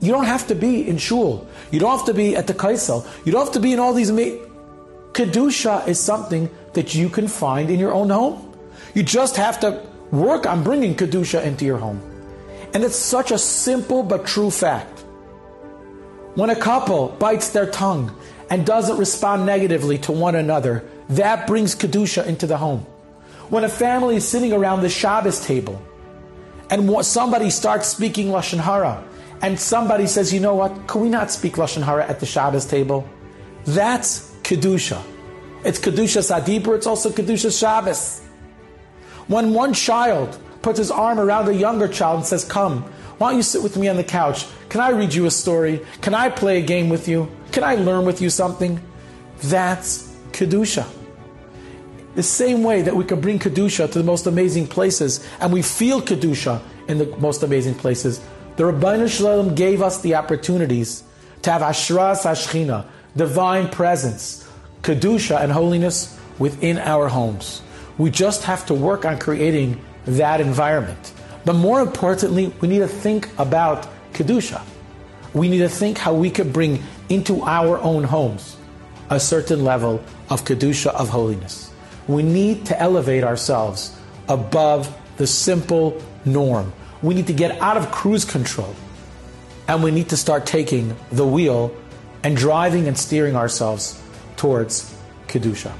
You don't have to be in shul. You don't have to be at the Kosel. You don't have to be in all these. Ma- Kedusha is something that you can find in your own home. You just have to work on bringing Kedusha into your home. And it's such a simple but true fact. When a couple bites their tongue and doesn't respond negatively to one another, that brings Kedusha into the home. When a family is sitting around the Shabbos table and somebody starts speaking Lashon Hara and somebody says, you know what, can we not speak Lashon Hara at the Shabbos table? That's Kedusha. It's Kedushas Hadibur, it's also Kedusha Shabbos. When one child puts his arm around a younger child and says, Come, why don't you sit with me on the couch? Can I read you a story? Can I play a game with you? Can I learn with you something? That's Kedusha. The same way that we can bring Kedusha to the most amazing places and we feel Kedusha in the most amazing places, the Ribbono Shel Olam gave us the opportunities to have Hashras HaShechina, divine presence, Kedusha, and holiness within our homes. We just have to work on creating that environment. But more importantly, we need to think about Kedusha. We need to think how we could bring into our own homes a certain level of Kedusha, of holiness. We need to elevate ourselves above the simple norm. We need to get out of cruise control and we need to start taking the wheel and driving and steering ourselves towards Kedusha.